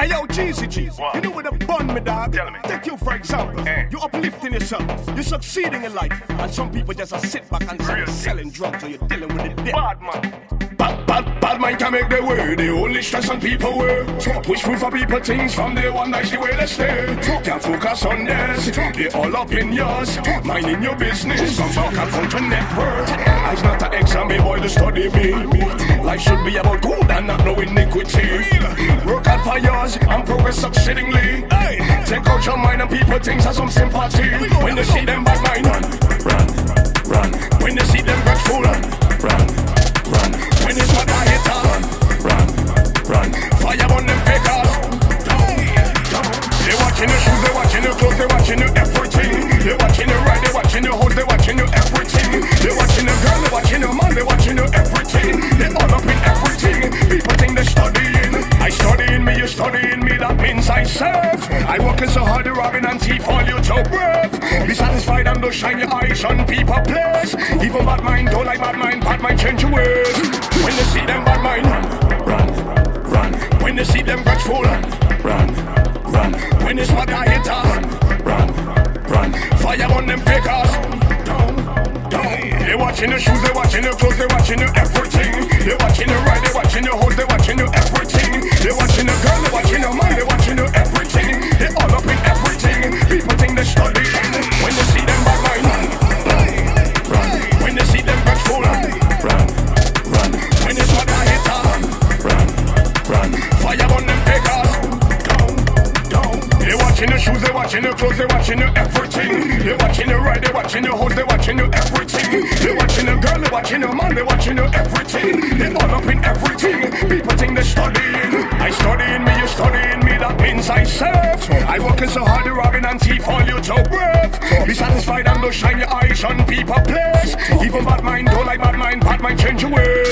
Hey yo, Geezy Geezy, What? you know what a bun me dog? Tell me. Take you for example. Eh. You're uplifting yourself. You're succeeding in life. And some people just a sit back and say selling drugs or you're dealing with the debt. Bad man. Bad, bad, bad mind can make the way. The only stress on people work. Push food for people things from day one. That's the way they stay. Can't focus on this. They all up in yours. Minding your business. Some talk account to net worth. I's not an exam, boy to study me. Life should be about good and not no iniquity. Work hard for yours succeedingly. Take out your mind and people things have some sympathy. When they see them bad mind, run, run, run. When they see them grateful, run, run, run. When it's what I hit run, run, run. Fire on them fakers. They watching your shoes, they watching your clothes, they watching your everything. They watching your ride, they watching your hoes, I serve. I working so hard, the robbing and thief all you to breath. Be satisfied and don't shine your eyes on people place. Even bad mind, don't like bad mind, bad mind change your ways. When they see them bad mind, run, run, run. When they see them grudgeful, run, run, run. When it's what I hit run, run, run. Fire on them fakers. They watching your shoes, they watching your clothes, they watching your everything. They watching your ride, they watching your hoes, they watching your everything. They watching your girl, they watching watching your clothes, they watching your everything. They watching your ride, they watching your hoes, they watching your everything. They watching your girl, they watching your man, they watching your everything. They all up in everything. People think they're studying. I studying me, you studying me, that means I serve. I working so hard, the robbing and thief all you to breath. Be satisfied and don't shine your eyes on people place. Even bad mind, don't like bad mind, bad mind change your ways.